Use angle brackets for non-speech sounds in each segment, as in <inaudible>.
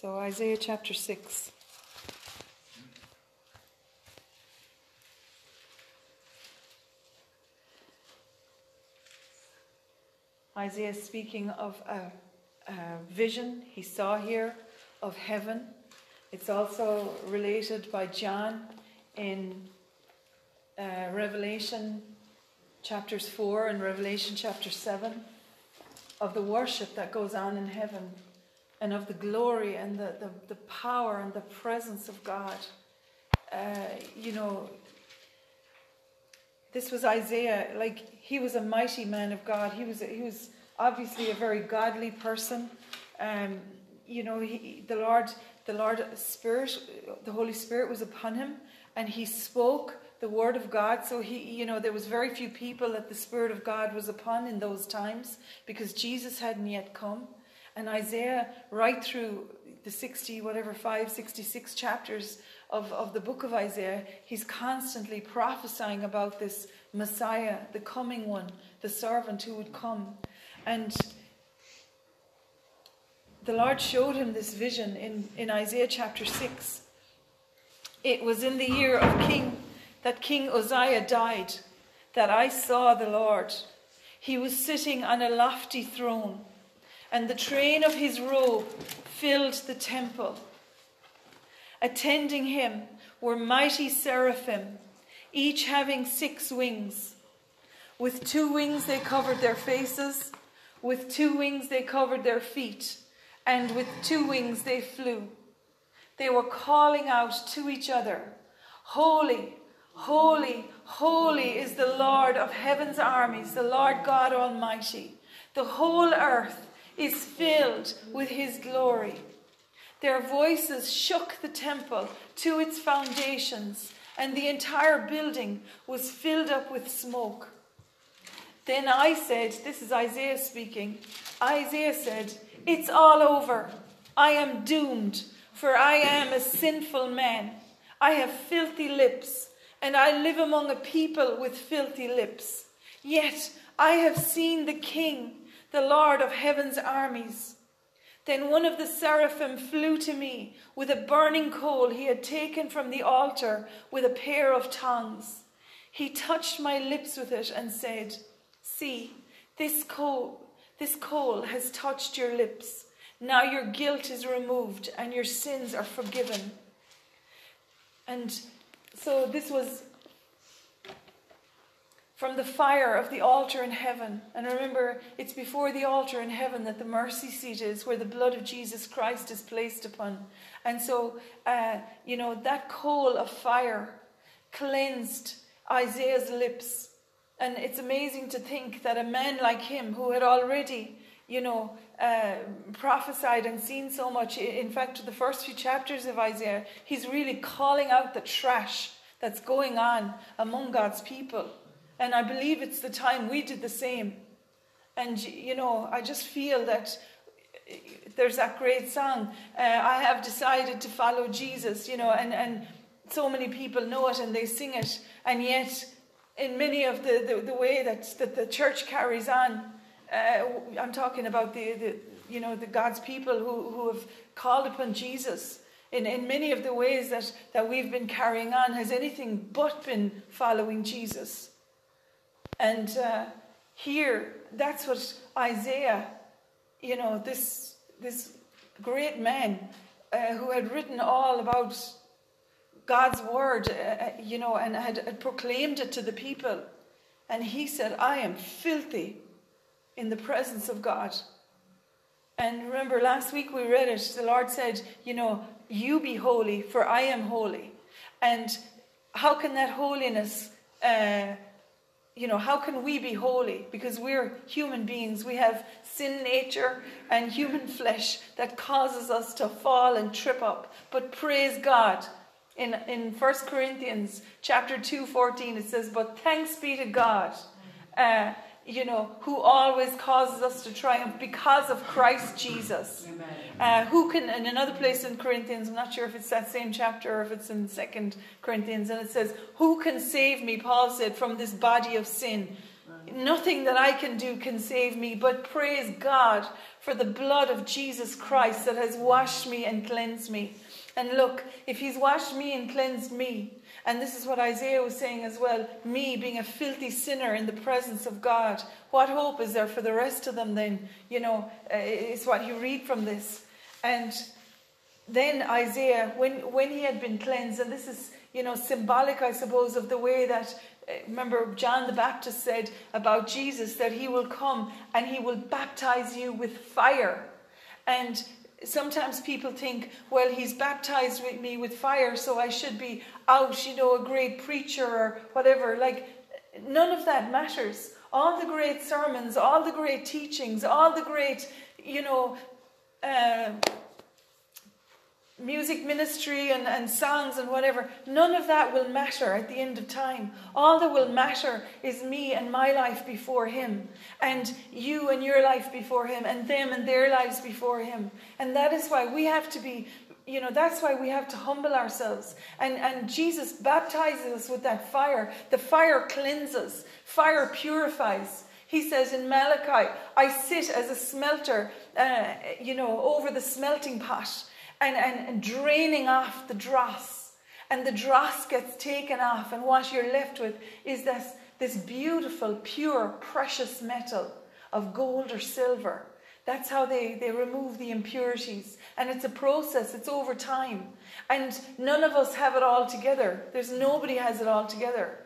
So, Isaiah chapter 6. Isaiah speaking of a, a, vision he saw here of heaven. It's also related by John in uh, Revelation chapters 4 and Revelation chapter 7 of the worship that goes on in heaven and of the glory and the, the, the power and the presence of God. Uh, you know, this was Isaiah, like he was a mighty man of God. He was, he was obviously a very godly person. Um, you know, he, the Lord, the Lord Spirit, the Holy Spirit was upon him, and he spoke the word of God. So he, you know, there was very few people that the Spirit of God was upon in those times because Jesus hadn't yet come. And Isaiah, right through the 60, whatever, 5, 66 chapters of, of the book of Isaiah, he's constantly prophesying about this Messiah, the coming one, the servant who would come. And the Lord showed him this vision in, in Isaiah chapter 6. It was in the year of King that King Uzziah died that I saw the Lord. He was sitting on a lofty throne, and the train of his robe filled the temple. Attending him were mighty seraphim, each having six wings. With two wings they covered their faces, with two wings they covered their feet, and with two wings they flew. They were calling out to each other, Holy, holy, holy is the Lord of heaven's armies, the Lord God Almighty. The whole earth is filled with his glory. Their voices shook the temple to its foundations, and the entire building was filled up with smoke. Then I said, This is Isaiah speaking. Isaiah said, It's all over. I am doomed, for I am a sinful man. I have filthy lips, and I live among a people with filthy lips. Yet I have seen the King, the Lord of heaven's armies. Then one of the seraphim flew to me with a burning coal he had taken from the altar with a pair of tongs. He touched my lips with it and said, See, this coal, this coal has touched your lips. Now your guilt is removed and your sins are forgiven. And so this was from the fire of the altar in heaven. And remember, it's before the altar in heaven that the mercy seat is, where the blood of Jesus Christ is placed upon. And so, uh, you know, that coal of fire cleansed Isaiah's lips. And it's amazing to think that a man like him, who had already, you know, uh, prophesied and seen so much, in fact, the first few chapters of Isaiah, he's really calling out the trash that's going on among God's people. And I believe it's the time we did the same. And, you know, I just feel that there's that great song, uh, I have decided to follow Jesus, you know, and, and so many people know it and they sing it. And yet, in many of the, the, the way that, that the church carries on, uh, I'm talking about the, the, you know, the God's people who, who have called upon Jesus. In, in many of the ways that, that we've been carrying on, has anything but been following Jesus. And uh, here, that's what Isaiah, you know, this, this great man uh, who had written all about God's word, uh, uh, you know, and had, had proclaimed it to the people. And he said, I am filthy in the presence of God. And remember, last week we read it. The Lord said, You know, you be holy, for I am holy. And how can that holiness uh, you know, how can we be holy? Because we're human beings. We have sin nature and human flesh that causes us to fall and trip up. But praise God. In, in 1 Corinthians chapter 2, 14, it says, But thanks be to God. Uh, you know, who always causes us to triumph because of Christ Jesus. Uh, who can, in another place in Corinthians, I'm not sure if it's that same chapter or if it's in Second Corinthians, and it says, Who can save me, Paul said, from this body of sin? nothing that I can do can save me, but praise God for the blood of Jesus Christ that has washed me and cleansed me. And look, if He's washed me and cleansed me, and this is what Isaiah was saying as well me being a filthy sinner in the presence of God, what hope is there for the rest of them then? You know, uh, is what you read from this. And then Isaiah, when, when he had been cleansed, and this is, you know, symbolic, I suppose, of the way that uh, remember John the Baptist said about Jesus that he will come and he will baptize you with fire. And sometimes people think, well, he's baptized with me with fire, so I should be out, you know, a great preacher or whatever. Like, none of that matters. All the great sermons, all the great teachings, all the great, you know, uh, music ministry and, and songs and whatever, none of that will matter at the end of time. All that will matter is me and my life before Him, and you and your life before Him, and them and their lives before Him. And that is why we have to be. You know, that's why we have to humble ourselves. And, and Jesus baptizes us with that fire. The fire cleanses, fire purifies. He says in Malachi, I sit as a smelter, uh, you know, over the smelting pot and, and, draining off the dross. And the dross gets taken off, and what you're left with is this, this beautiful, pure, precious metal of gold or silver. That's how they, they remove the impurities. And it's a process, it's over time. And none of us have it all together. There's nobody has it all together.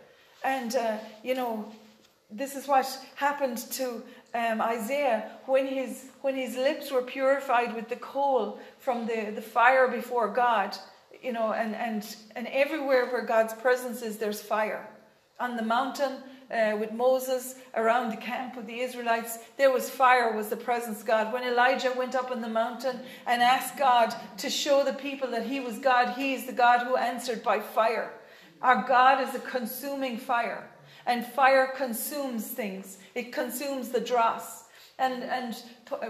And, uh, you know, this is what happened to um, Isaiah when his, when his lips were purified with the coal from the, the fire before God. You know, and, and, and everywhere where God's presence is, there's fire. On the mountain, uh, with Moses around the camp with the Israelites, there was fire, was the presence of God. When Elijah went up on the mountain and asked God to show the people that he was God, he is the God who answered by fire. Our God is a consuming fire. And fire consumes things, it consumes the dross. And, and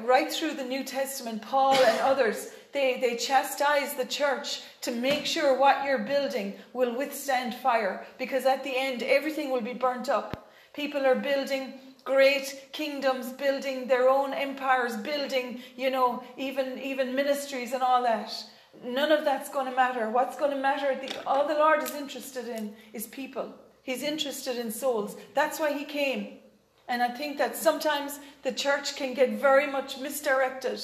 right through the New Testament, Paul and others, they, they chastise the church to make sure what you're building will withstand fire. Because at the end, everything will be burnt up. People are building great kingdoms, building their own empires, building, you know, even, even ministries and all that. None of that's going to matter. What's going to matter, all the Lord is interested in is people. He's interested in souls. That's why he came. And I think that sometimes the church can get very much misdirected.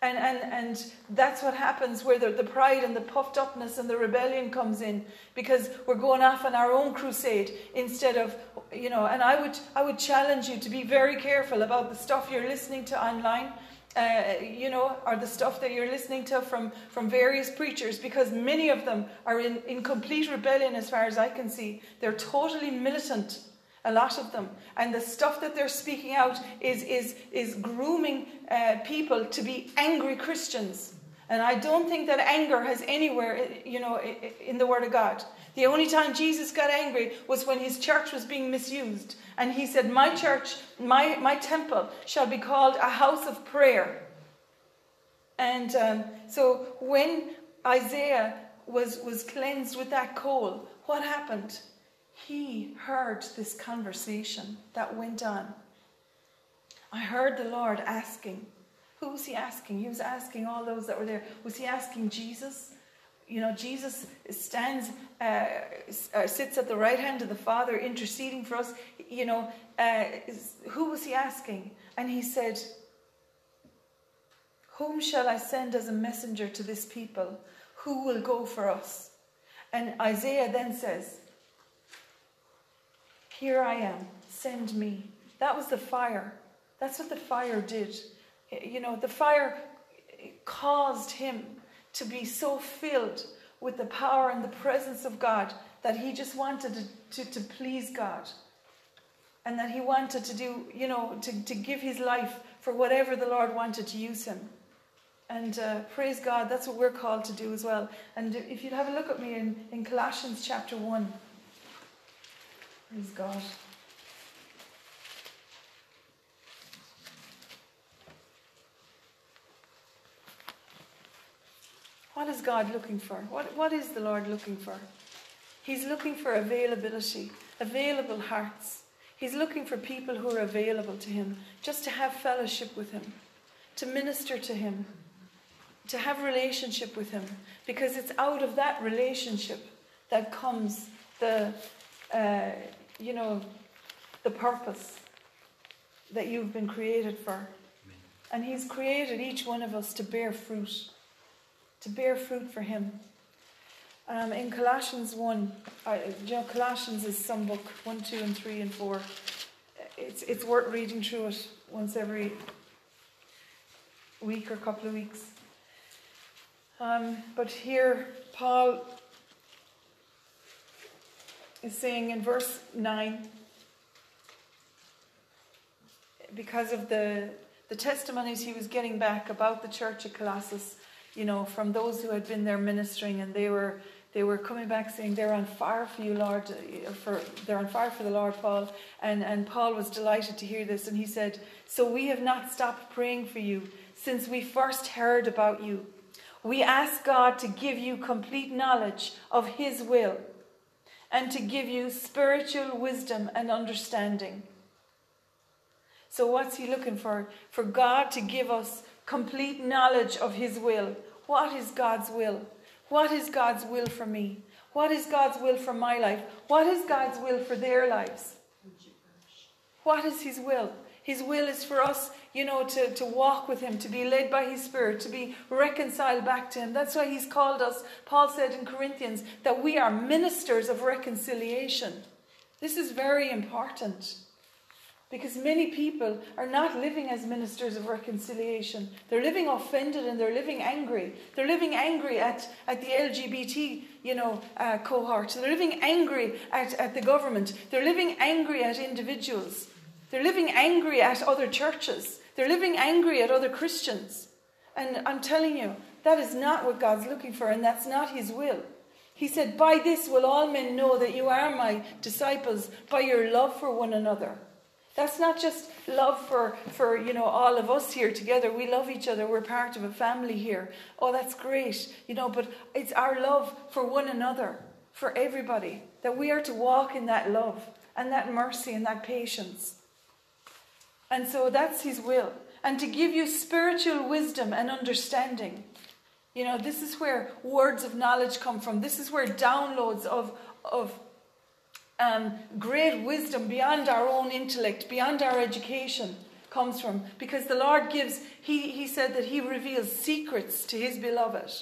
And, and, and that's what happens where the, the pride and the puffed upness and the rebellion comes in because we're going off on our own crusade instead of, you know, and I would, I would challenge you to be very careful about the stuff you're listening to online uh, you know, or the stuff that you're listening to from, from various preachers, because many of them are in, in complete rebellion as far as I can see. They're totally militant, a lot of them. And the stuff that they're speaking out is, is, is grooming uh, people to be angry Christians. And I don't think that anger has anywhere, you know, in the Word of God. The only time Jesus got angry was when his church was being misused. And he said, My church, my, my temple shall be called a house of prayer. And um, so when Isaiah was, was cleansed with that coal, what happened? He heard this conversation that went on. I heard the Lord asking. Who was he asking? He was asking all those that were there. Was he asking Jesus? you know, Jesus stands, uh, uh, sits at the right hand of the Father, interceding for us. You know, uh, who was he asking? And he said, Whom shall I send as a messenger to this people? Who will go for us? And Isaiah then says, Here I am, send me. That was the fire. That's what the fire did. You know, the fire caused him to be so filled with the power and the presence of God that he just wanted to, to, to please God. And that he wanted to do, you know, to, to give his life for whatever the Lord wanted to use him. And uh, praise God, that's what we're called to do as well. And if you'd have a look at me in, in Colossians chapter 1. Praise God. Is God looking for? What, what is the Lord looking for? He's looking for availability, available hearts. He's looking for people who are available to Him, just to have fellowship with Him, to minister to Him, to have relationship with Him, because it's out of that relationship that comes the, uh, you know, the purpose that you've been created for. And He's created each one of us to bear fruit, to bear fruit for Him. Um, in Colossians 1, uh, you know, Colossians is some book, 1, 2, and 3, and 4. It's, it's worth reading through it once every week or couple of weeks. Um, but here, Paul is saying in verse 9, because of the, the testimonies he was getting back about the church at Colossus, you know, from those who had been there ministering, and they were they were coming back saying they're on fire for you, Lord, uh, for they're on fire for the Lord, Paul. And and Paul was delighted to hear this, and he said, "So we have not stopped praying for you since we first heard about you. We ask God to give you complete knowledge of His will, and to give you spiritual wisdom and understanding." So, what's he looking for? For God to give us complete knowledge of his will. What is God's will? What is God's will for me? What is God's will for my life? What is God's will for their lives? What is his will? His will is for us, you know, to, to walk with him, to be led by his spirit, to be reconciled back to him. That's why he's called us, Paul said in Corinthians, that we are ministers of reconciliation. This is very important. Because many people are not living as ministers of reconciliation. They're living offended and they're living angry. They're living angry at, at the LGBT, you know, uh, cohort. They're living angry at, at the government. They're living angry at individuals. They're living angry at other churches. They're living angry at other Christians. And I'm telling you, that is not what God's looking for, and that's not His will. He said, By this will all men know that you are my disciples, by your love for one another. That's not just love for, for you know all of us here together. We love each other. We're part of a family here. Oh, that's great. You know, but it's our love for one another, for everybody, that we are to walk in that love and that mercy and that patience. And so that's his will. And to give you spiritual wisdom and understanding. You know, this is where words of knowledge come from. This is where downloads of, of um, great wisdom beyond our own intellect, beyond our education comes from. Because the Lord gives, he, he said that He reveals secrets to His beloved.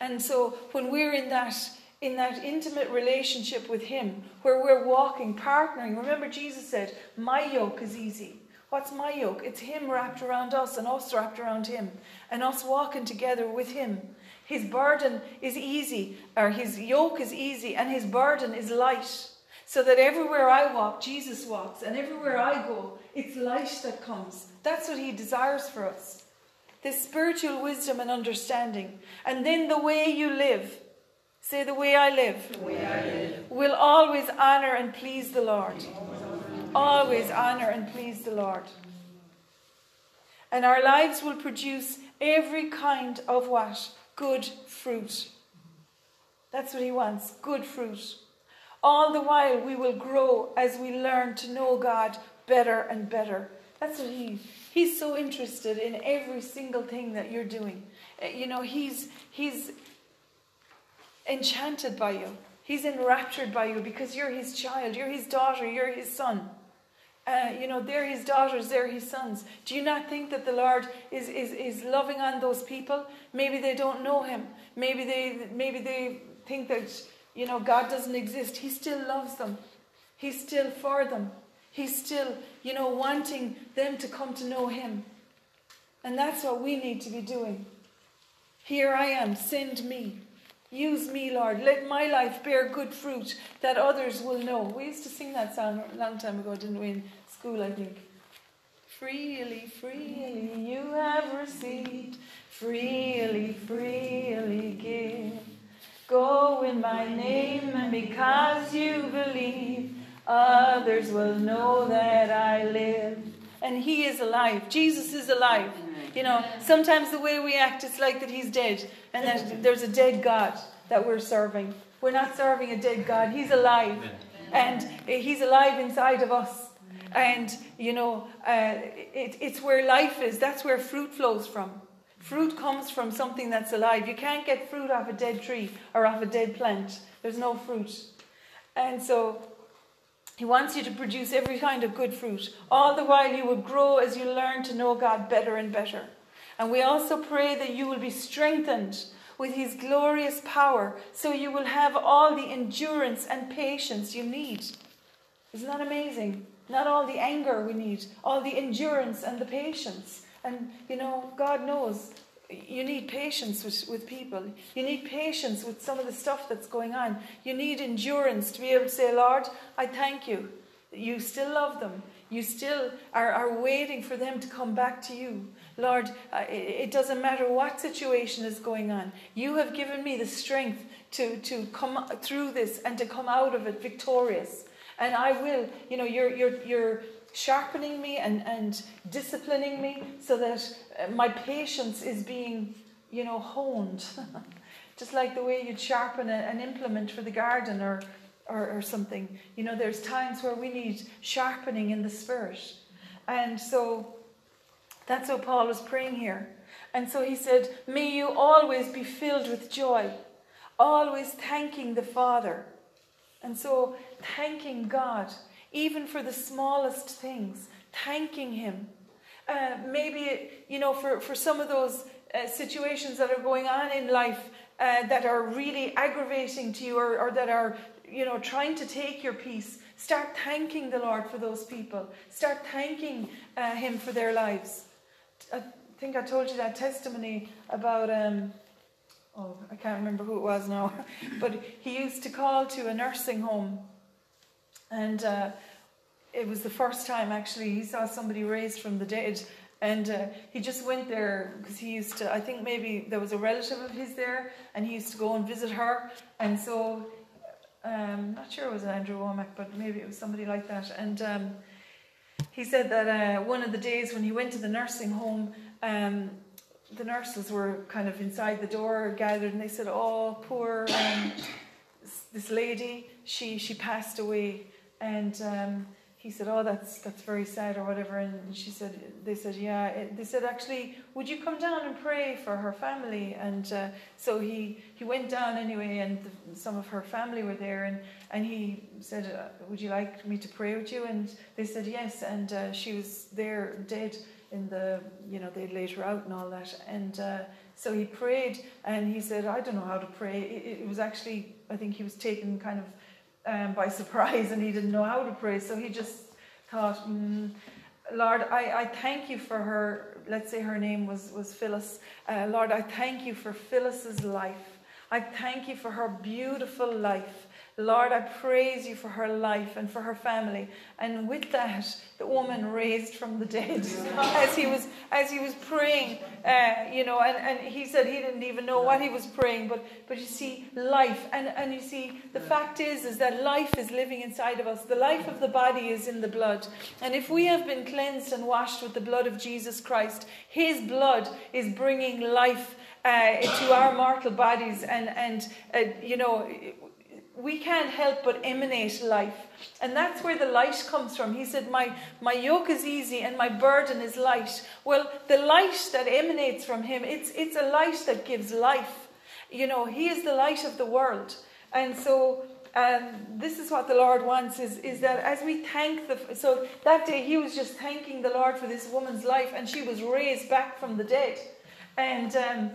And so when we're in that, in that intimate relationship with Him, where we're walking, partnering, remember Jesus said, My yoke is easy. What's my yoke? It's Him wrapped around us and us wrapped around Him, and us walking together with Him. His burden is easy, or his yoke is easy, and his burden is light. So that everywhere I walk, Jesus walks, and everywhere I go, it's light that comes. That's what he desires for us. This spiritual wisdom and understanding. And then the way you live, say, the way I live, the way I live. will always honor and please the Lord. Always honor and please the Lord. And our lives will produce every kind of what? Good fruit. That's what he wants good fruit. All the while, we will grow as we learn to know God better and better. That's what he, he's so interested in every single thing that you're doing. Uh, you know, he's, he's enchanted by you. He's enraptured by you because you're his child, you're his daughter, you're his son. Uh, you know, they're his daughters, they're his sons. Do you not think that the Lord is, is, is loving on those people? Maybe they don't know him. Maybe they, maybe they think that, you know, God doesn't exist. He still loves them. He's still for them. He's still, you know, wanting them to come to know him. And that's what we need to be doing. Here I am, send me. Use me, Lord. Let my life bear good fruit that others will know. We used to sing that song a long time ago, didn't we, in school, I think. Freely, freely you have received, freely, freely give. Go in my name, and because you believe, others will know that I live. And He is alive. Jesus is alive. You know, sometimes the way we act, it's like that He's dead and that there's a dead God that we're serving. We're not serving a dead God, He's alive. And He's alive inside of us. And, you know, uh, it, it's where life is. That's where fruit flows from. Fruit comes from something that's alive. You can't get fruit off a dead tree or off a dead plant. There's no fruit. And so he wants you to produce every kind of good fruit. All the while you will grow as you learn to know God better and better. And we also pray that you will be strengthened with his glorious power so you will have all the endurance and patience you need. Isn't that amazing? Not all the anger we need, all the endurance and the patience. And, you know, God knows you need patience with, with people. You need patience with some of the stuff that's going on. You need endurance to be able to say, Lord, I thank you you still love them. You still are, are waiting for them to come back to you. Lord, uh, it doesn't matter what situation is going on. You have given me the strength to, to come through this and to come out of it victorious. And I will, you know, you're, you're, you're sharpening me and, and disciplining me so that uh, my patience is being, you know, honed. <laughs> Just like the way you'd sharpen an implement for the garden or, or, or something. You know, there's times where we need sharpening in the spirit. And so that's what Paul was praying here. And so he said, May you always be filled with joy, always thanking the Father. And so thanking God even for the smallest things, thanking Him. Uh, maybe, you know, for, for some of those uh, situations that are going on in life uh, that are really aggravating to you or, or that are, you know, trying to take your peace, start thanking the Lord for those people. Start thanking uh, Him for their lives. I think I told you that testimony about. Um, oh, I can't remember who it was now, <laughs> but he used to call to a nursing home and uh, it was the first time actually he saw somebody raised from the dead. And uh, he just went there because he used to, I think maybe there was a relative of his there, and he used to go and visit her. And so, um, not sure it was Andrew Wommack, but maybe it was somebody like that. And um, he said that uh, one of the days when he went to the nursing home, um, the nurses were kind of inside the door gathered, and they said, "Oh, poor um, this lady, she she passed away." and um, he said, "Oh, that's that's very sad," or whatever. And she said, "They said, yeah." It, they said, "Actually, would you come down and pray for her family?" And uh, so he he went down anyway, and the, some of her family were there, and and he said, uh, "Would you like me to pray with you?" And they said, "Yes." And uh, she was there, dead in the, you know, they laid her out and all that, and. Uh, so he prayed, and he said, "I don't know how to pray." It, it was actually, I think he was taken kind of um, by <laughs> surprise and he didn't know how to pray. So he just thought, mm, Lord, I, I thank you for her. Let's say her name was, was Phyllis. Uh, Lord, I thank you for Phyllis's life. I thank you for her beautiful life. Lord, I praise you for her life and for her family. And with that, the woman raised from the dead <laughs> as he was as he was praying, uh, you know, and, and he said he didn't even know what he was praying, but but you see, life and, and you see the fact is is that life is living inside of us. The life of the body is in the blood. And if we have been cleansed and washed with the blood of Jesus Christ, his blood is bringing life uh, to our mortal bodies and and uh, you know we can't help but emanate life. And that's where the light comes from. He said, my, my yoke is easy and my burden is light. Well, the light that emanates from him, it's, it's a light that gives life. You know, he is the light of the world. And so um, this is what the Lord wants is, is that as we thank the. So that day he was just thanking the Lord for this woman's life and she was raised back from the dead. And um,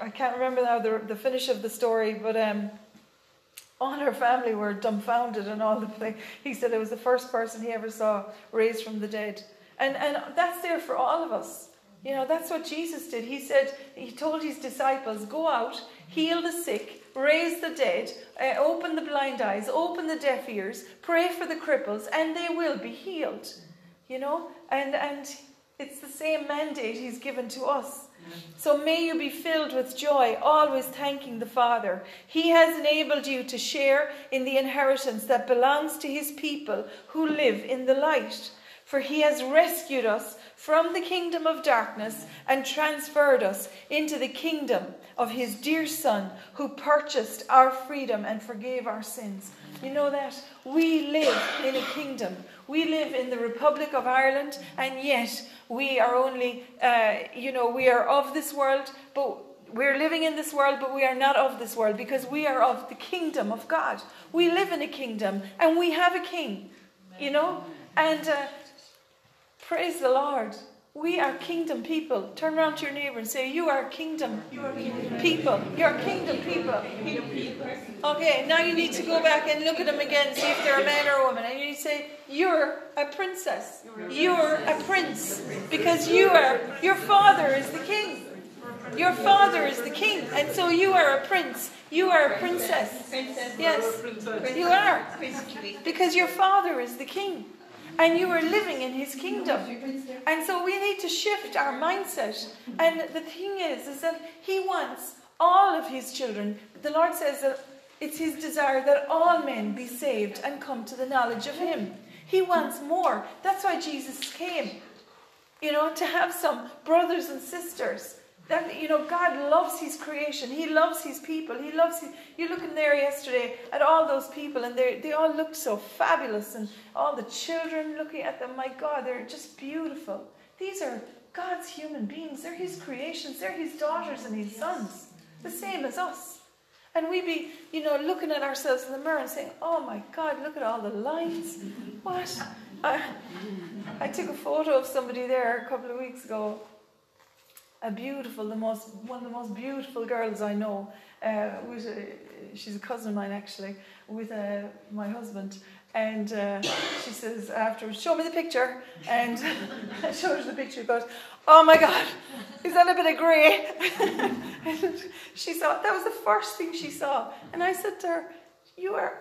I can't remember now the, the finish of the story, but. Um, all her family were dumbfounded and all the place. He said it was the first person he ever saw raised from the dead. And, and that's there for all of us. You know, that's what Jesus did. He said, He told His disciples, go out, heal the sick, raise the dead, uh, open the blind eyes, open the deaf ears, pray for the cripples, and they will be healed. You know, and, and it's the same mandate He's given to us. So may you be filled with joy, always thanking the Father. He has enabled you to share in the inheritance that belongs to His people who live in the light. For He has rescued us from the kingdom of darkness and transferred us into the kingdom of his dear Son, who purchased our freedom and forgave our sins. You know that? We live in a kingdom. We live in the Republic of Ireland, and yet we are only, uh, you know, we are of this world, but we're living in this world, but we are not of this world because we are of the kingdom of God. We live in a kingdom, and we have a king, you know? And uh, praise the Lord. We are kingdom people. Turn around to your neighbor and say, You are kingdom people. You're kingdom people. Okay, now you need to go back and look at them again, see if they're a man or a woman. And you need to say, You're a princess. You're a prince. Because you are, your father is the king. Your father is the king. And so you are a prince. You are a princess. Yes, you are. Because your father is the king and you are living in his kingdom. And so we need to shift our mindset. And the thing is, is that he wants all of his children. The Lord says that it's his desire that all men be saved and come to the knowledge of him. He wants more. That's why Jesus came. You know, to have some brothers and sisters that you know god loves his creation. He loves his people. He loves his, you looking there yesterday at all those people and they they all look so fabulous and all the children looking at them. My god they're just beautiful. These are god's human beings. They're his creations. They're his daughters and his sons the same as us. And we be you know looking at ourselves in the mirror and saying oh my god look at all the lines. What? I, I took a photo of somebody there a couple of weeks ago a beautiful, the most one of the most beautiful girls I know. Uh, with a, she's a cousin of mine actually, with uh, my husband. And uh, she says afterwards, "Show me the picture." And I showed her the picture. Goes, "Oh my God, is that a bit of grey?" <laughs> she saw that was the first thing she saw. And I said to her, "You are."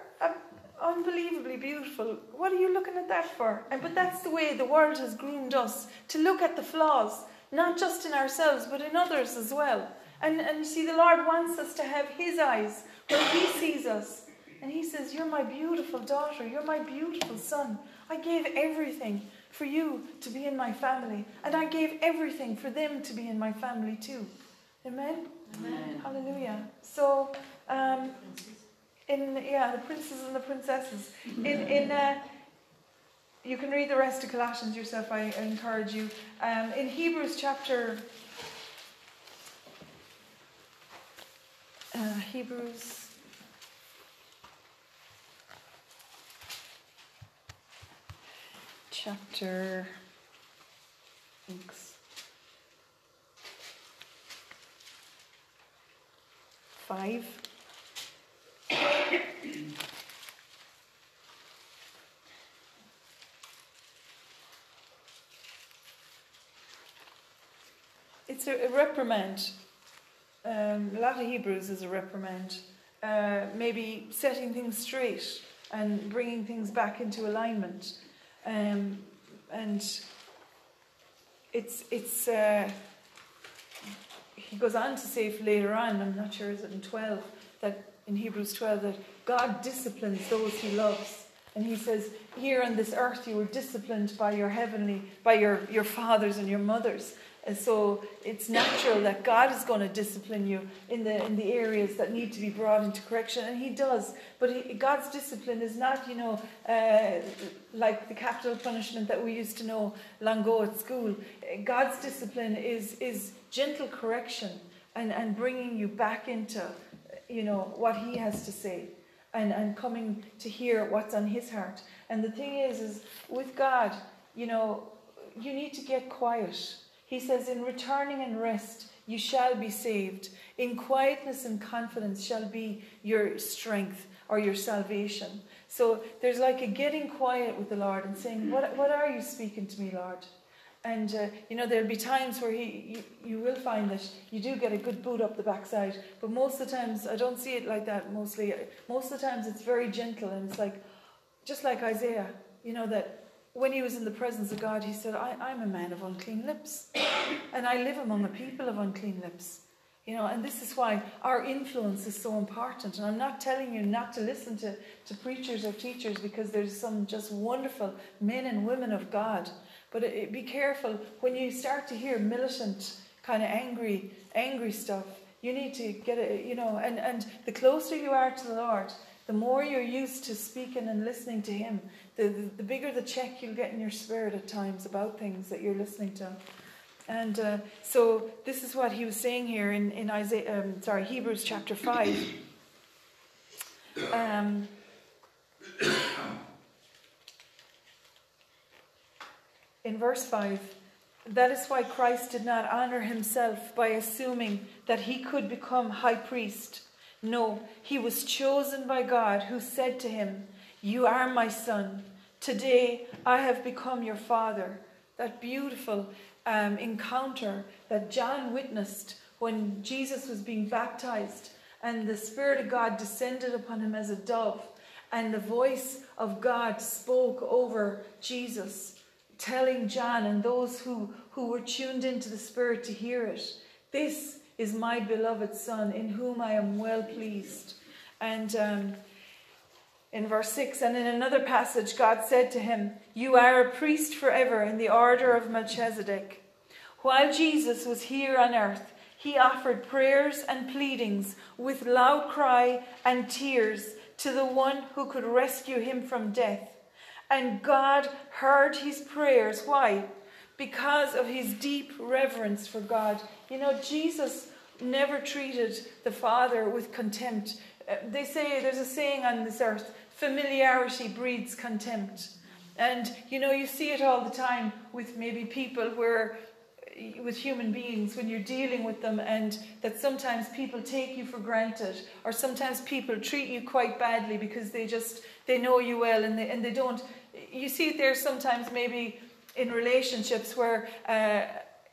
unbelievably beautiful. What are you looking at that for? And but that's the way the world has groomed us to look at the flaws not just in ourselves, but in others as well. And, and you see, the Lord wants us to have His eyes where He sees us. And He says, You're my beautiful daughter. You're my beautiful son. I gave everything for you to be in my family. And I gave everything for them to be in my family too. Amen? Amen. Hallelujah. So, um, in, yeah, the princes and the princesses. In, in, uh, you can read the rest of Colossians yourself, I encourage you. Um, in Hebrews chapter. Uh, Hebrews. Chapter. Thanks. Five. It's a, a reprimand. Um, a lot of Hebrews is a reprimand. Uh, maybe setting things straight and bringing things back into alignment. Um, and it's it's uh, he goes on to say later on. I'm not sure is it in twelve that in Hebrews twelve that God disciplines those He loves, and He says here on this earth you were disciplined by your heavenly by your your fathers and your mothers. And so it's natural that God is going to discipline you in the in the areas that need to be brought into correction, and He does. But he, God's discipline is not, you know, uh, like the capital punishment that we used to know long ago at school. God's discipline is is gentle correction and and bringing you back into, you know, what He has to say, and and coming to hear what's on His heart. And the thing is, is with God, you know, you need to get quiet he says, In returning and rest, you shall be saved. In quietness and confidence shall be your strength or your salvation. So there's like a getting quiet with the Lord and saying, What, what are you speaking to me, Lord? And uh, you know, there'll be times where he, you, you will find that you do get a good boot up the backside, but most of the times I don't see it like that. Mostly, most of the times it's very gentle and it's like, just like Isaiah, you know, that when he was in the presence of God, he said, I, am a man of unclean lips, and I live among a people of unclean lips. You know, and this is why our influence is so important. And I'm not telling you not to listen to, to preachers or teachers because there's some just wonderful men and women of God. But it, be careful when you start to hear militant, kind of angry, angry stuff. You need to get it, you know, and, and the closer you are to the Lord, the more you're used to speaking and listening to Him, the, the, the bigger the check you'll get in your spirit at times about things that you're listening to. And uh, so this is what he was saying here in, in Isaiah, um, sorry, Hebrews chapter 5. Um, in verse 5, that is why Christ did not honor himself by assuming that he could become high priest. No, he was chosen by God, who said to him, You are my son. Today I have become your father. That beautiful um, encounter that John witnessed when Jesus was being baptized and the Spirit of God descended upon him as a dove, and the voice of God spoke over Jesus, telling John and those who, who were tuned into the Spirit to hear it, This is my beloved Son, in whom I am well pleased. And um, in verse 6, and in another passage, God said to him, You are a priest forever in the order of Melchizedek. While Jesus was here on earth, he offered prayers and pleadings with loud cry and tears to the one who could rescue him from death. And God heard his prayers. Why? Because of his deep reverence for God. You know, Jesus never treated the Father with contempt. Uh, they say there's a saying on this earth familiarity breeds contempt. And you know, you see it all the time with maybe people where with human beings when you're dealing with them and that sometimes people take you for granted or sometimes people treat you quite badly because they just they know you well and they, and they don't you see it there sometimes maybe in relationships where uh,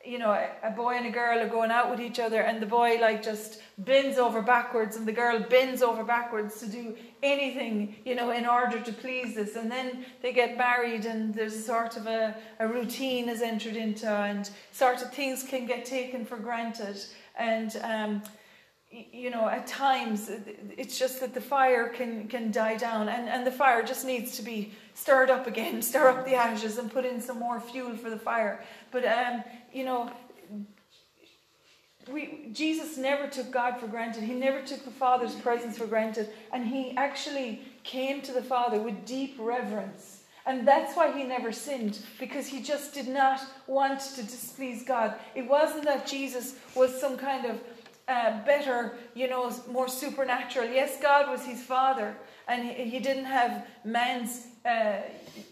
you know, a boy and a girl are going out with each other, and the boy like just bends over backwards, and the girl bends over backwards to do anything, you know, in order to please this. And then they get married, and there's a sort of a, a routine is entered into, and sort of things can get taken for granted. And um, you know, at times it's just that the fire can, can die down and, and the fire just needs to be stirred up again, <laughs> stir up the ashes and put in some more fuel for the fire. But, um, you know, we, Jesus never took God for granted. He never took the Father's presence for granted. And he actually came to the Father with deep reverence. And that's why he never sinned, because he just did not want to displease God. It wasn't that Jesus was some kind of uh, better, you know, more supernatural. Yes, God was his father, and he, he didn't have man's, uh,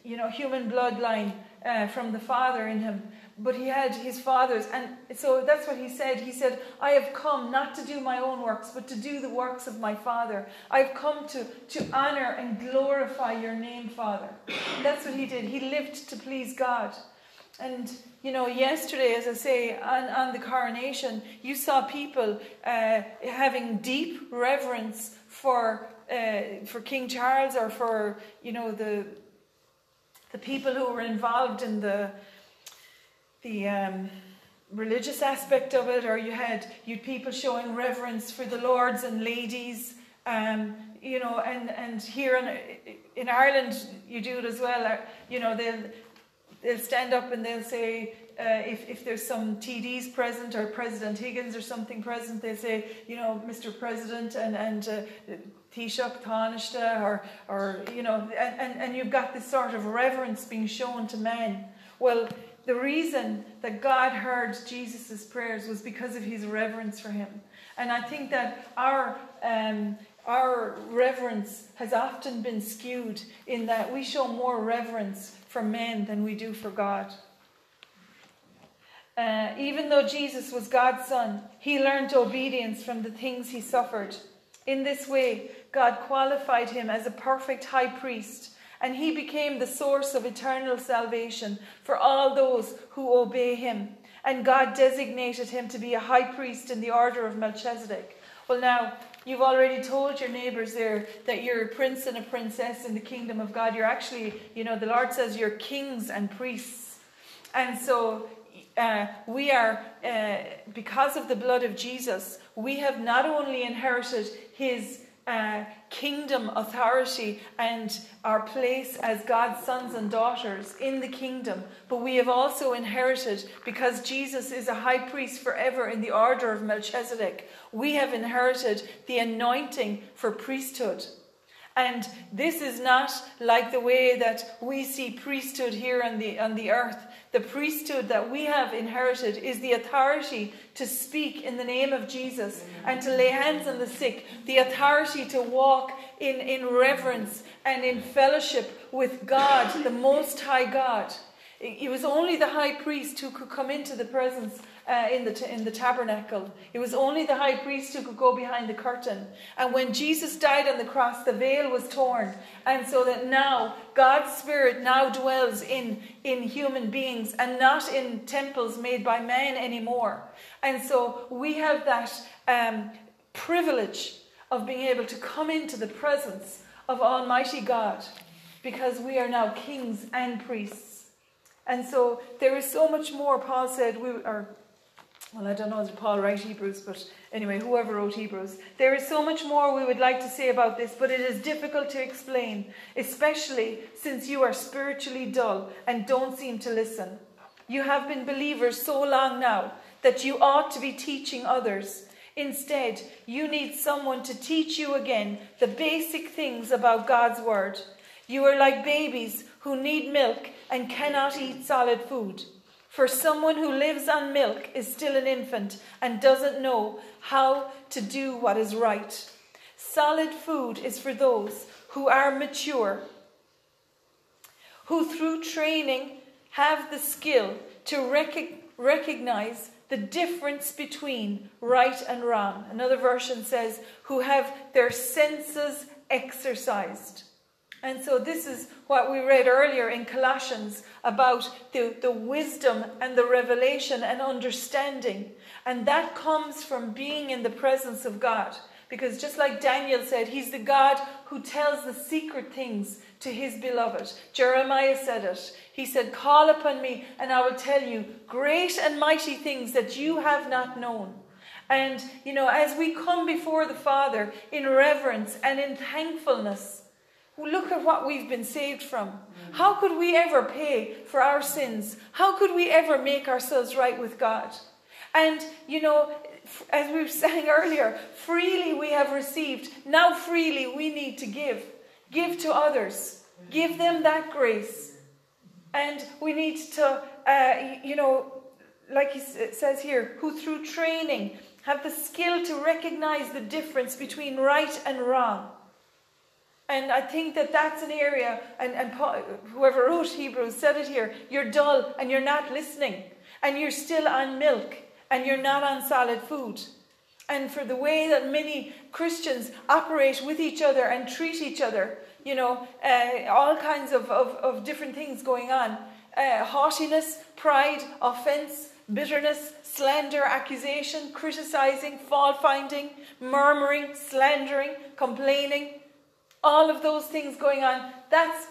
you know, human bloodline uh, from the father in him, but he had his father's. And so that's what he said. He said, I have come not to do my own works, but to do the works of my father. I've come to, to honor and glorify your name, Father. That's what he did. He lived to please God. And, you know, yesterday, as I say, on, on the coronation, you saw people uh, having deep reverence for, uh, for King Charles or for, you know, the, the people who were involved in the, the um, religious aspect of it, or you had you people showing reverence for the lords and ladies. Um, you know, and, and here in, in Ireland, you do it as well. Uh, you know, they'll, they'll stand up and they'll say, uh, if, if there's some TDs present or President Higgins or something present, they say, you know, Mr. President and, and uh, Taoiseach, Taoiseach, or, or, you know, and, and you've got this sort of reverence being shown to men. Well, the reason that God heard Jesus' prayers was because of his reverence for him. And I think that our um, our reverence has often been skewed in that we show more reverence for men than we do for God. Uh, even though Jesus was God's son, he learned obedience from the things he suffered. In this way, God qualified him as a perfect high priest, and he became the source of eternal salvation for all those who obey him. And God designated him to be a high priest in the order of Melchizedek. Well, now, You've already told your neighbors there that you're a prince and a princess in the kingdom of God. You're actually, you know, the Lord says you're kings and priests. And so uh, we are, uh, because of the blood of Jesus, we have not only inherited his, uh, kingdom authority and our place as God's sons and daughters in the kingdom. But we have also inherited, because Jesus is a high priest forever in the order of Melchizedek, we have inherited the anointing for priesthood. And this is not like the way that we see priesthood here on the, on the earth. The priesthood that we have inherited is the authority to speak in the name of Jesus and to lay hands on the sick, the authority to walk in, in reverence and in fellowship with God, the Most High God. It was only the high priest who could come into the presence uh, in, the t- in the tabernacle. It was only the high priest who could go behind the curtain. And when Jesus died on the cross, the veil was torn. And so that now God's Spirit now dwells in, in human beings and not in temples made by man anymore. And so we have that um, privilege of being able to come into the presence of Almighty God because we are now kings and priests. And so there is so much more. Paul said, we are well, I don't know did Paul write Hebrews, but anyway, whoever wrote Hebrews. There is so much more we would like to say about this, but it is difficult to explain, especially since you are spiritually dull and don't seem to listen. You have been believers so long now that you ought to be teaching others. Instead, you need someone to teach you again the basic things about God's Word. You are like babies who need milk and cannot eat solid food. For someone who lives on milk is still an infant and doesn't know how to do what is right. Solid food is for those who are mature, who through training have the skill to rec- recognize the difference between right and wrong. Another version says, who have their senses exercised. And so, this is what we read earlier in Colossians about the, the wisdom and the revelation and understanding. And that comes from being in the presence of God. Because just like Daniel said, he's the God who tells the secret things to his beloved. Jeremiah said it. He said, Call upon me, and I will tell you great and mighty things that you have not known. And, you know, as we come before the Father in reverence and in thankfulness, Look at what we've been saved from. How could we ever pay for our sins? How could we ever make ourselves right with God? And, you know, as we <laughs> sang earlier, freely we have received. Now, freely we need to give. Give to others. Give them that grace. And we need to, uh, you know, like he says here, who through training have the skill to recognize the difference between right and wrong and I think that that's an area, and, and Paul, whoever wrote Hebrews said it here you're dull and you're not listening, and you're still on milk, and you're not on solid food. And for the way that many Christians operate with each other and treat each other, you know, uh, all kinds of, of, of, different things going on uh, haughtiness, pride, offense, bitterness, slander, accusation, criticizing, fault finding, murmuring, slandering, complaining all of those things going on, that's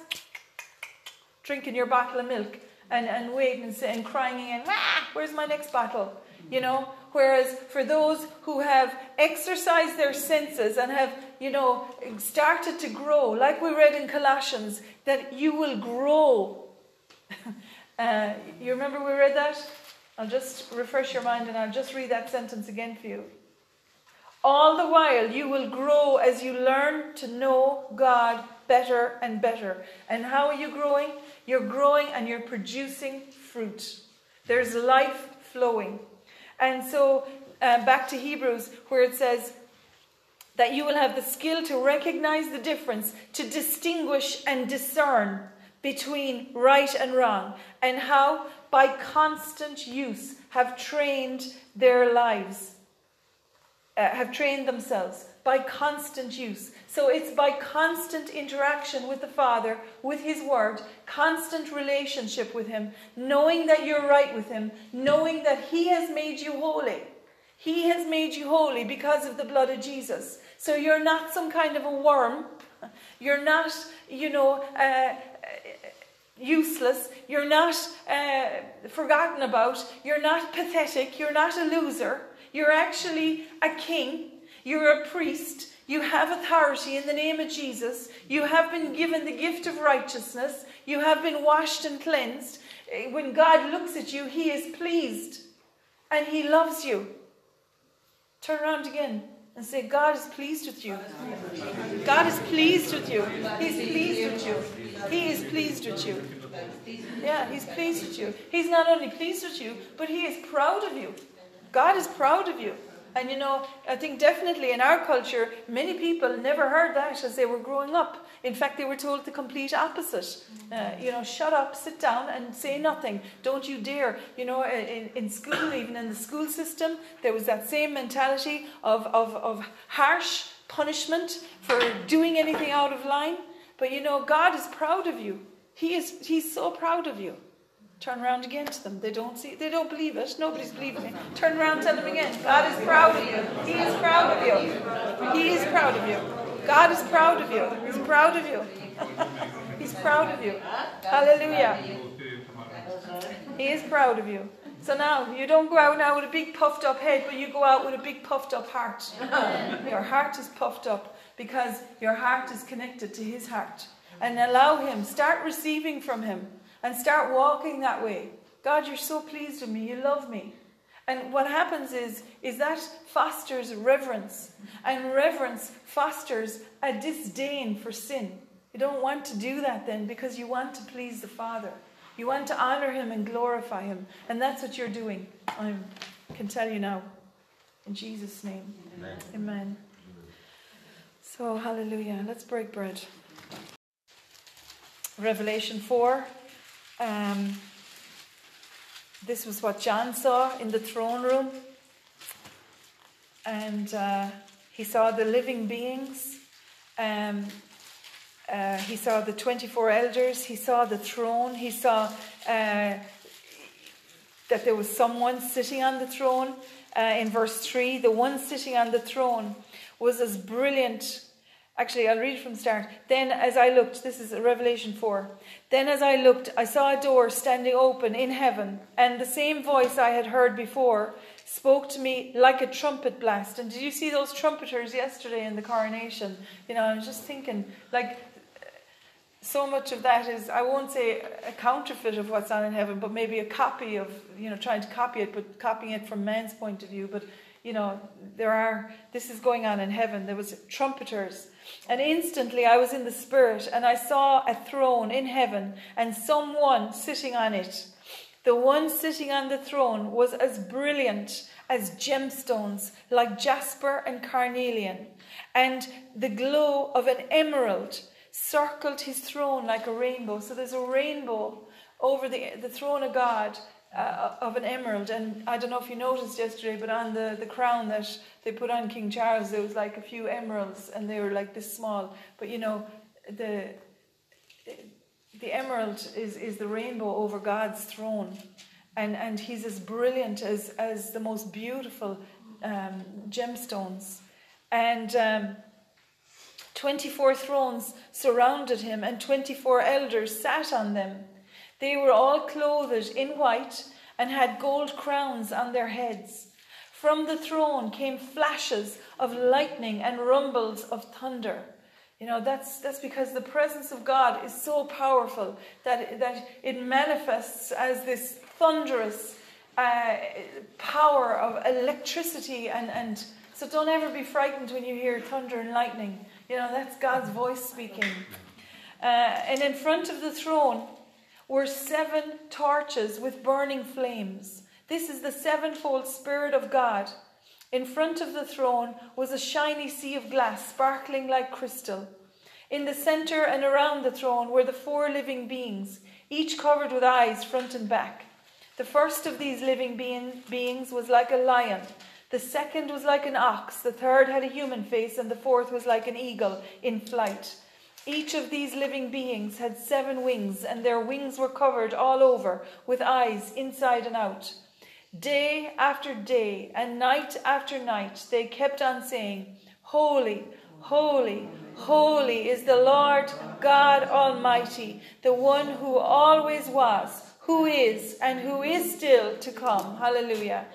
drinking your bottle of milk and, and waiting and, and crying and, ah, where's my next bottle? You know? Whereas for those who have exercised their senses and have, you know, started to grow, like we read in Colossians, that you will grow. <laughs> uh, you remember we read that? I'll just refresh your mind and I'll just read that sentence again for you. All the while, you will grow as you learn to know God better and better. And how are you growing? You're growing and you're producing fruit. There's life flowing. And so, uh, back to Hebrews, where it says, that you will have the skill to recognize the difference, to distinguish and discern between right and wrong, and how, by constant use, have trained their lives uh, have trained themselves by constant use. So it's by constant interaction with the Father, with His Word, constant relationship with Him, knowing that you're right with Him, knowing that He has made you holy. He has made you holy because of the blood of Jesus. So you're not some kind of a worm. You're not, you know, uh, useless. You're not uh, forgotten about. You're not pathetic. You're not a loser. You're actually a king, you're a priest, You have authority in the name of Jesus. You have been given the gift of righteousness. You have been washed and cleansed. Eh, when God looks at you, He is pleased and He loves you. Turn around again and say, God is pleased with you. God is pleased with you. He's pleased with you. He is pleased with you. Yeah, He's pleased with you. He's not only pleased with you, but He is proud of you. God is proud of you. And you know, I think definitely in our culture, many people never heard that as they were growing up. In fact, they were told the complete opposite. Uh, you know, shut up, sit down, and say nothing. Don't you dare. You know, in, in school, even in the school system, there was that same mentality of, of, of harsh punishment for doing anything out of line. But you know, God is proud of you. He is, he's so proud of you. Turn around again to them. They don't see. They don't believe it. Nobody's believing it. Turn around, tell them again. God is proud of you. He is proud of you. He is proud of you. God is proud of you. He's proud of you. <laughs> He's proud of you. Hallelujah. He is proud of you. So now you don't go out now with a big puffed up head, but you go out with a big puffed up heart. <laughs> Your heart is puffed up because your heart is connected to His heart. And allow Him. Start receiving from Him and start walking that way. God, you're so pleased with me. You love me. And what happens is, is that fosters reverence. And reverence fosters a disdain for sin. You don't want to do that then because you want to please the Father. You want to honor Him and glorify Him. And that's what you're doing. I can tell you now. In Jesus' name. Amen. Amen. So, hallelujah. Let's break bread. Revelation 4. Um, this was what John saw in the throne room. And uh, he saw the living beings. Um, uh, he saw the 24 elders. He saw the throne. He saw uh, that there was someone sitting on the throne. Uh, in verse 3, the one sitting on the throne was as brilliant Actually, I'll read it from the start. Then, as I looked, this is Revelation 4. Then, as I looked, I saw a door standing open in heaven, and the same voice I had heard before spoke to me like a trumpet blast. And did you see those trumpeters yesterday in the coronation? You know, I was just thinking, like, so much of that is, I won't say a counterfeit of what's on in heaven, but maybe a copy of, you know, trying to copy it, but copying it from man's point of view. But, you know, there are, this is going on in heaven. There was trumpeters and instantly I was in the Spirit, and I saw a throne in heaven, and someone sitting on it. The one sitting on the throne was as brilliant as gemstones, like jasper and carnelian, and the glow of an emerald circled his throne like a rainbow. So there's a rainbow over the, the throne of God uh, of an emerald. And I don't know if you noticed yesterday, but on the, the crown that they put on King Charles, there was like a few emeralds, and they were like this small. But you know, the the emerald is, is the rainbow over God's throne. And, and he's as brilliant as, as the most beautiful um, gemstones. And um, 24 thrones surrounded him, and 24 elders sat on them. They were all clothed in white and had gold crowns on their heads. From the throne came flashes of lightning and rumbles of thunder. You know, that's, that's because the presence of God is so powerful that, that it manifests as this thunderous uh, power of electricity. And, and so don't ever be frightened when you hear thunder and lightning. You know, that's God's voice speaking. Uh, and in front of the throne were seven torches with burning flames. This is the sevenfold Spirit of God. In front of the throne was a shiny sea of glass, sparkling like crystal. In the center and around the throne were the four living beings, each covered with eyes front and back. The first of these living being, beings was like a lion. The second was like an ox. The third had a human face. And the fourth was like an eagle in flight. Each of these living beings had seven wings, and their wings were covered all over with eyes inside and out. Day after day and night after night, they kept on saying, Holy, holy, holy is the Lord God Almighty, the one who always was, who is, and who is still to come. Hallelujah.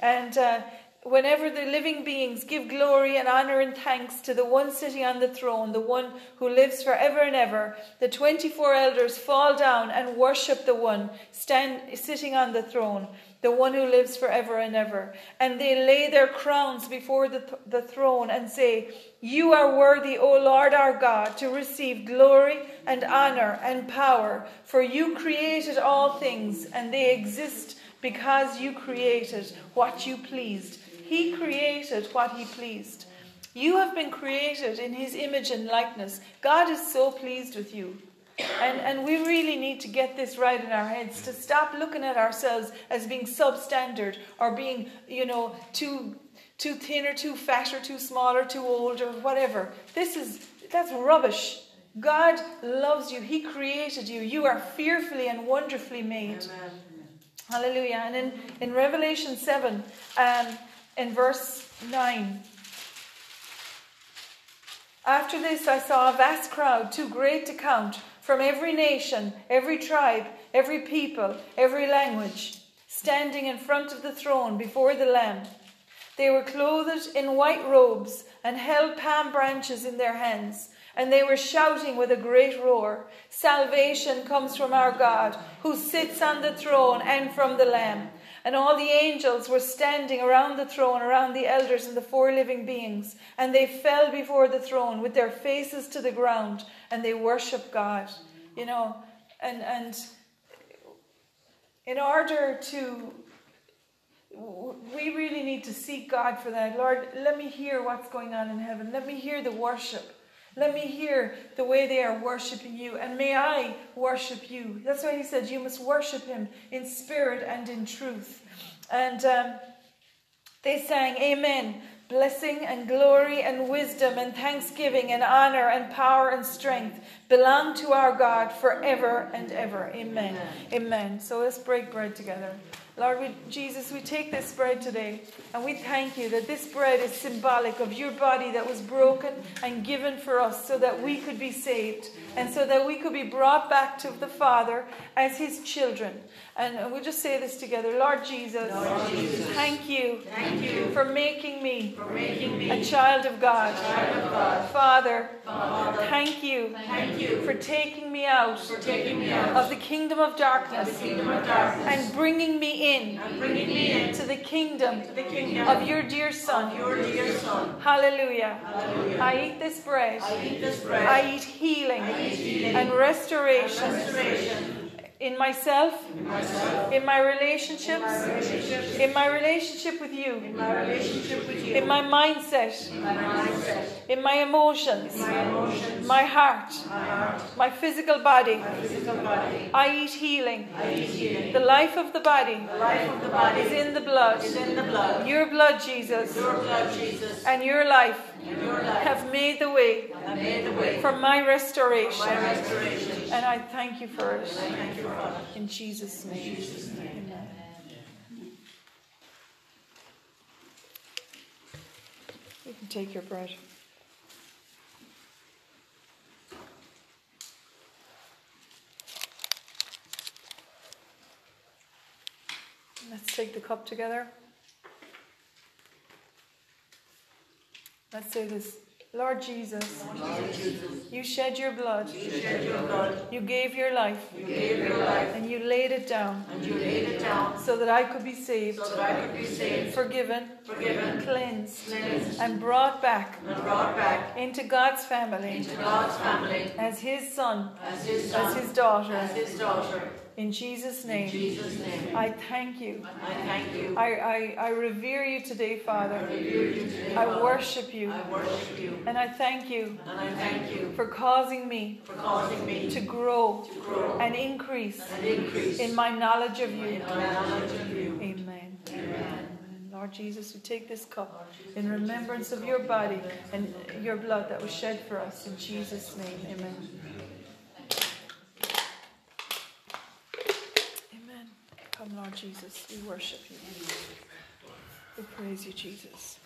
And uh, whenever the living beings give glory and honor and thanks to the one sitting on the throne, the one who lives forever and ever, the 24 elders fall down and worship the one stand, sitting on the throne, the one who lives forever and ever. And they lay their crowns before the, th- the throne and say, You are worthy, O Lord our God, to receive glory and honor and power, for you created all things, and they exist because you created what you pleased. He created what He pleased. You have been created in His image and likeness. God is so pleased with you. And, and we really need to get this right in our heads to stop looking at ourselves as being substandard or being, you know, too, too thin or too fat or too small or too old or whatever. This is, that's rubbish. God loves you. He created you. You are fearfully and wonderfully made. Amen. Hallelujah. And in, in Revelation 7, um, in verse 9. After this, I saw a vast crowd, too great to count, from every nation, every tribe, every people, every language, standing in front of the throne before the Lamb. They were clothed in white robes and held palm branches in their hands, and they were shouting with a great roar Salvation comes from our God, who sits on the throne, and from the Lamb. And all the angels were standing around the throne, around the elders and the four living beings. And they fell before the throne with their faces to the ground and they worshiped God. You know, and, and in order to, we really need to seek God for that. Lord, let me hear what's going on in heaven. Let me hear the worship. Let me hear the way they are worshiping you, and may I worship you. That's why he said you must worship him in spirit and in truth. And um, they sang, Amen. Blessing and glory and wisdom and thanksgiving and honor and power and strength belong to our God forever and ever. Amen. Amen. Amen. So let's break bread together. Lord we, Jesus, we take this bread today and we thank you that this bread is symbolic of your body that was broken and given for us so that we could be saved and so that we could be brought back to the Father as his children. And we'll just say this together. Lord Jesus, Lord Jesus thank, you thank you for making me, for making me a child of God. Child of God. Father, Father, thank you, thank you for taking me out, for taking me out of the kingdom of darkness, kingdom of darkness and bringing me in, me in to the kingdom, to the kingdom of your dear Son. Your dear Son. Hallelujah. Hallelujah. I eat this bread. I eat this bread. I eat healing, I eat healing and restoration. And restoration in myself, in, myself, in my relationships, in my, relationships, in my relationship with you, in my, relationship with you, in my mindset, in my, mindset, in my emotions, in my, emotions, my heart, my, heart, my, physical body, my physical body. I eat healing. I eat healing. The life of the body, the life of the body is in the blood. Is in the blood. Your blood, Jesus. Your blood, Jesus. And your life, and your life have made the way, for my restoration. And I thank you for it. Thank you in Jesus' name. Amen. You can take your bread. Let's take the cup together. Let's say this Lord Jesus, Lord Jesus, you shed your blood. You shed your blood. You gave your life. You gave your life. And you laid it down. And you laid it down. So that I could be saved. So that I could be saved. Forgiven. Forgiven. Cleansed. Cleansed. And brought back. And brought back. Into God's family. Into God's family. As his son. As his son. As his daughter. As his daughter. In Jesus' name. In Jesus name. I thank you. I thank you. I, I, I revere you today, Father. I, you today, I Father. worship you. I worship you. And I thank you. And I thank you for causing me, for causing me to grow, to grow and, increase and increase in my knowledge of you. Knowledge of you. Amen. Amen. Lord Jesus, we take this cup in remembrance of your body and your blood that was shed for us. In Jesus' name, amen. Come, Lord Jesus, we worship you. We praise you, Jesus.